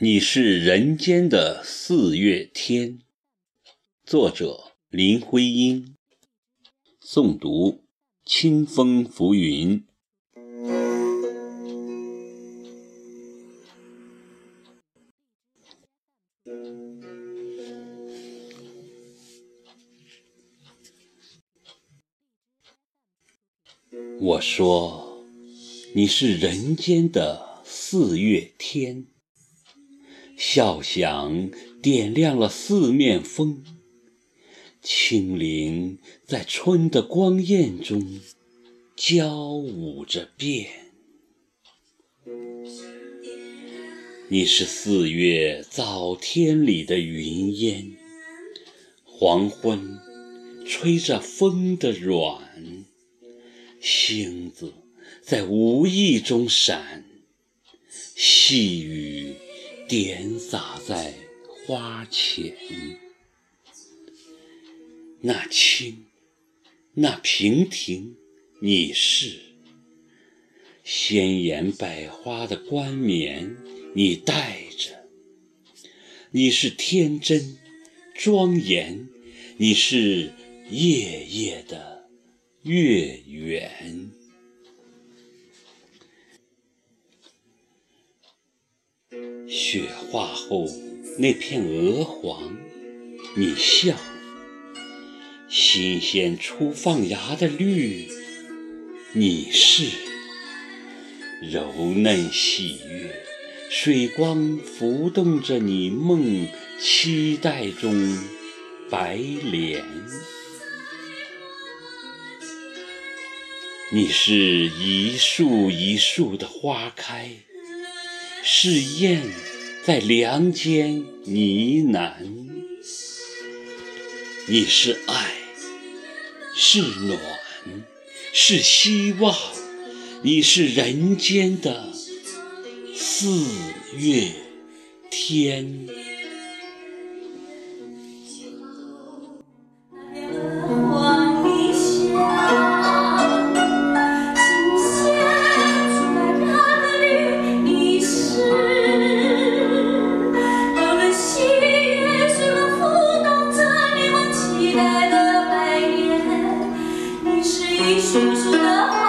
你是人间的四月天，作者林徽因，诵读清风浮云。我说，你是人间的四月天。笑响点亮了四面风，清灵在春的光艳中交舞着变。你是四月早天里的云烟，黄昏吹着风的软，星子在无意中闪，细雨。点洒在花前，那青，那平庭，你是。鲜艳百花的冠冕，你戴着；你是天真庄严，你是夜夜的月圆。雪化后那片鹅黄，你笑；新鲜初放芽的绿，你是柔嫩喜悦，水光浮动着你梦期待中白莲。你是一树一树的花开。是燕在梁间呢喃，你是爱，是暖，是希望，你是人间的四月天。值得。